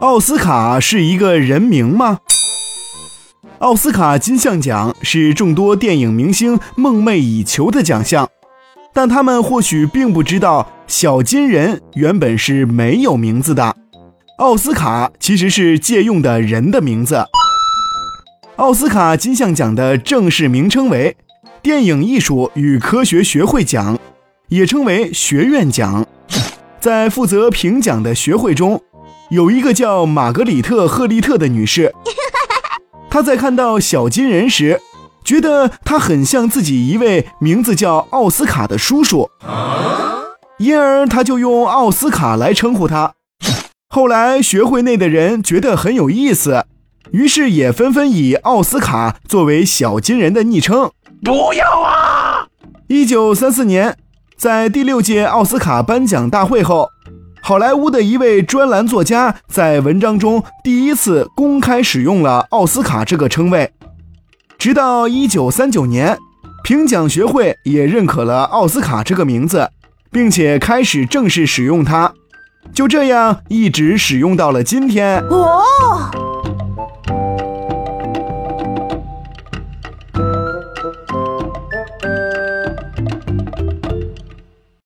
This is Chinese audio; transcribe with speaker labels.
Speaker 1: 奥斯卡是一个人名吗？奥斯卡金像奖是众多电影明星梦寐以求的奖项，但他们或许并不知道，小金人原本是没有名字的。奥斯卡其实是借用的人的名字。奥斯卡金像奖的正式名称为电影艺术与科学学会奖，也称为学院奖。在负责评奖的学会中，有一个叫玛格里特·赫利特的女士。她在看到小金人时，觉得他很像自己一位名字叫奥斯卡的叔叔，因而她就用奥斯卡来称呼他。后来学会内的人觉得很有意思，于是也纷纷以奥斯卡作为小金人的昵称。
Speaker 2: 不要啊！
Speaker 1: 一九三四年，在第六届奥斯卡颁奖大会后，好莱坞的一位专栏作家在文章中第一次公开使用了奥斯卡这个称谓。直到一九三九年，评奖学会也认可了奥斯卡这个名字，并且开始正式使用它。就这样一直使用到了今天。
Speaker 3: 哦。